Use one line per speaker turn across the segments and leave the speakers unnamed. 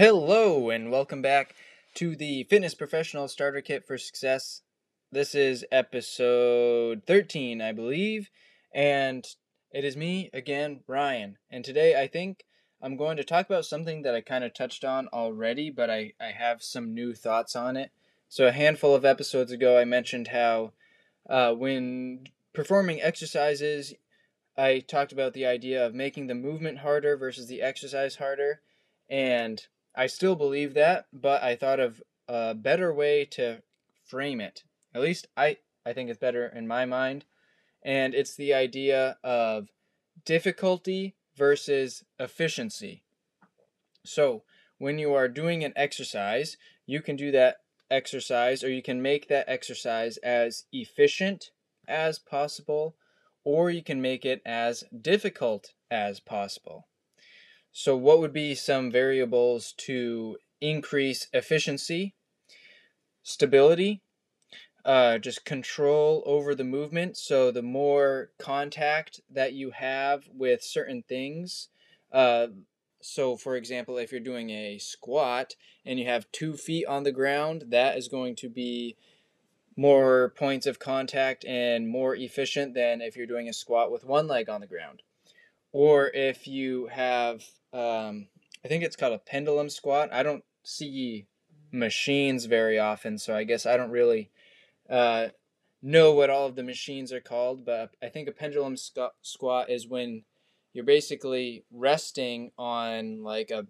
Hello, and welcome back to the Fitness Professional Starter Kit for Success. This is episode 13, I believe, and it is me again, Ryan. And today I think I'm going to talk about something that I kind of touched on already, but I, I have some new thoughts on it. So, a handful of episodes ago, I mentioned how uh, when performing exercises, I talked about the idea of making the movement harder versus the exercise harder. And I still believe that, but I thought of a better way to frame it. At least I, I think it's better in my mind. And it's the idea of difficulty versus efficiency. So, when you are doing an exercise, you can do that exercise or you can make that exercise as efficient as possible or you can make it as difficult as possible. So, what would be some variables to increase efficiency, stability, uh, just control over the movement? So, the more contact that you have with certain things, uh, so for example, if you're doing a squat and you have two feet on the ground, that is going to be more points of contact and more efficient than if you're doing a squat with one leg on the ground. Or if you have um, I think it's called a pendulum squat. I don't see machines very often, so I guess I don't really uh, know what all of the machines are called. But I think a pendulum squat is when you're basically resting on like a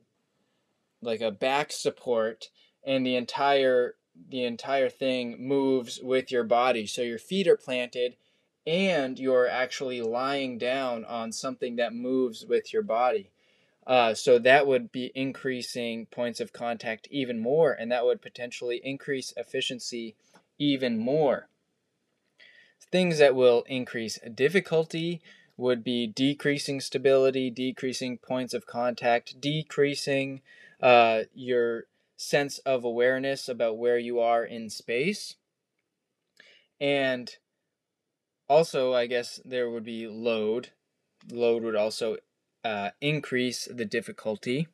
like a back support, and the entire the entire thing moves with your body. So your feet are planted and you're actually lying down on something that moves with your body. Uh, so that would be increasing points of contact even more, and that would potentially increase efficiency even more. Things that will increase difficulty would be decreasing stability, decreasing points of contact, decreasing uh, your sense of awareness about where you are in space. And also, I guess there would be load. Load would also uh, increase the difficulty.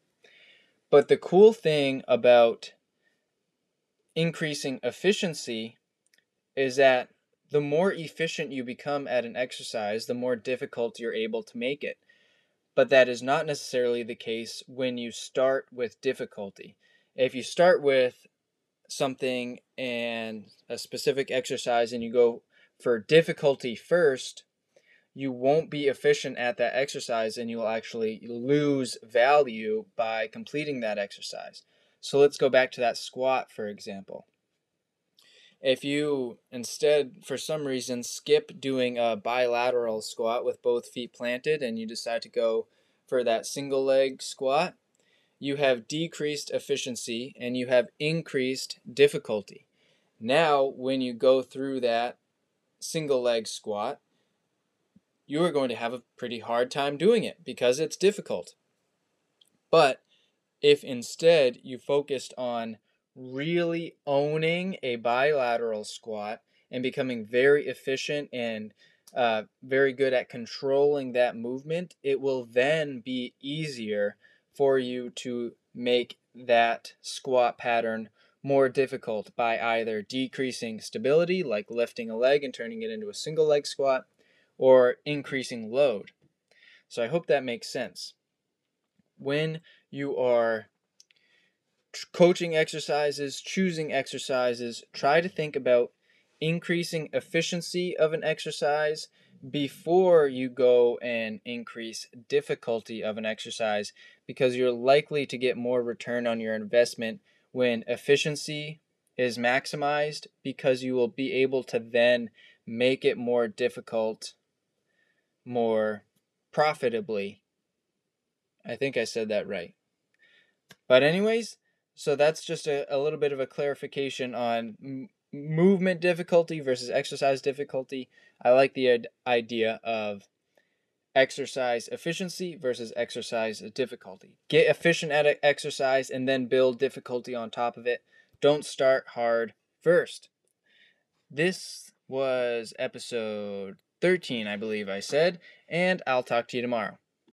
But the cool thing about increasing efficiency is that the more efficient you become at an exercise, the more difficult you're able to make it. But that is not necessarily the case when you start with difficulty. If you start with something and a specific exercise and you go for difficulty first, you won't be efficient at that exercise and you'll actually lose value by completing that exercise. So let's go back to that squat, for example. If you instead, for some reason, skip doing a bilateral squat with both feet planted and you decide to go for that single leg squat, you have decreased efficiency and you have increased difficulty. Now, when you go through that single leg squat, you are going to have a pretty hard time doing it because it's difficult. But if instead you focused on really owning a bilateral squat and becoming very efficient and uh, very good at controlling that movement, it will then be easier for you to make that squat pattern more difficult by either decreasing stability, like lifting a leg and turning it into a single leg squat, or increasing load. So I hope that makes sense. When you are coaching exercises, choosing exercises, try to think about increasing efficiency of an exercise before you go and increase difficulty of an exercise because you're likely to get more return on your investment when efficiency is maximized because you will be able to then make it more difficult more profitably. I think I said that right. But, anyways, so that's just a, a little bit of a clarification on m- movement difficulty versus exercise difficulty. I like the idea of exercise efficiency versus exercise difficulty. Get efficient at exercise and then build difficulty on top of it. Don't start hard first. This was episode 13, I believe I said, and I'll talk to you tomorrow.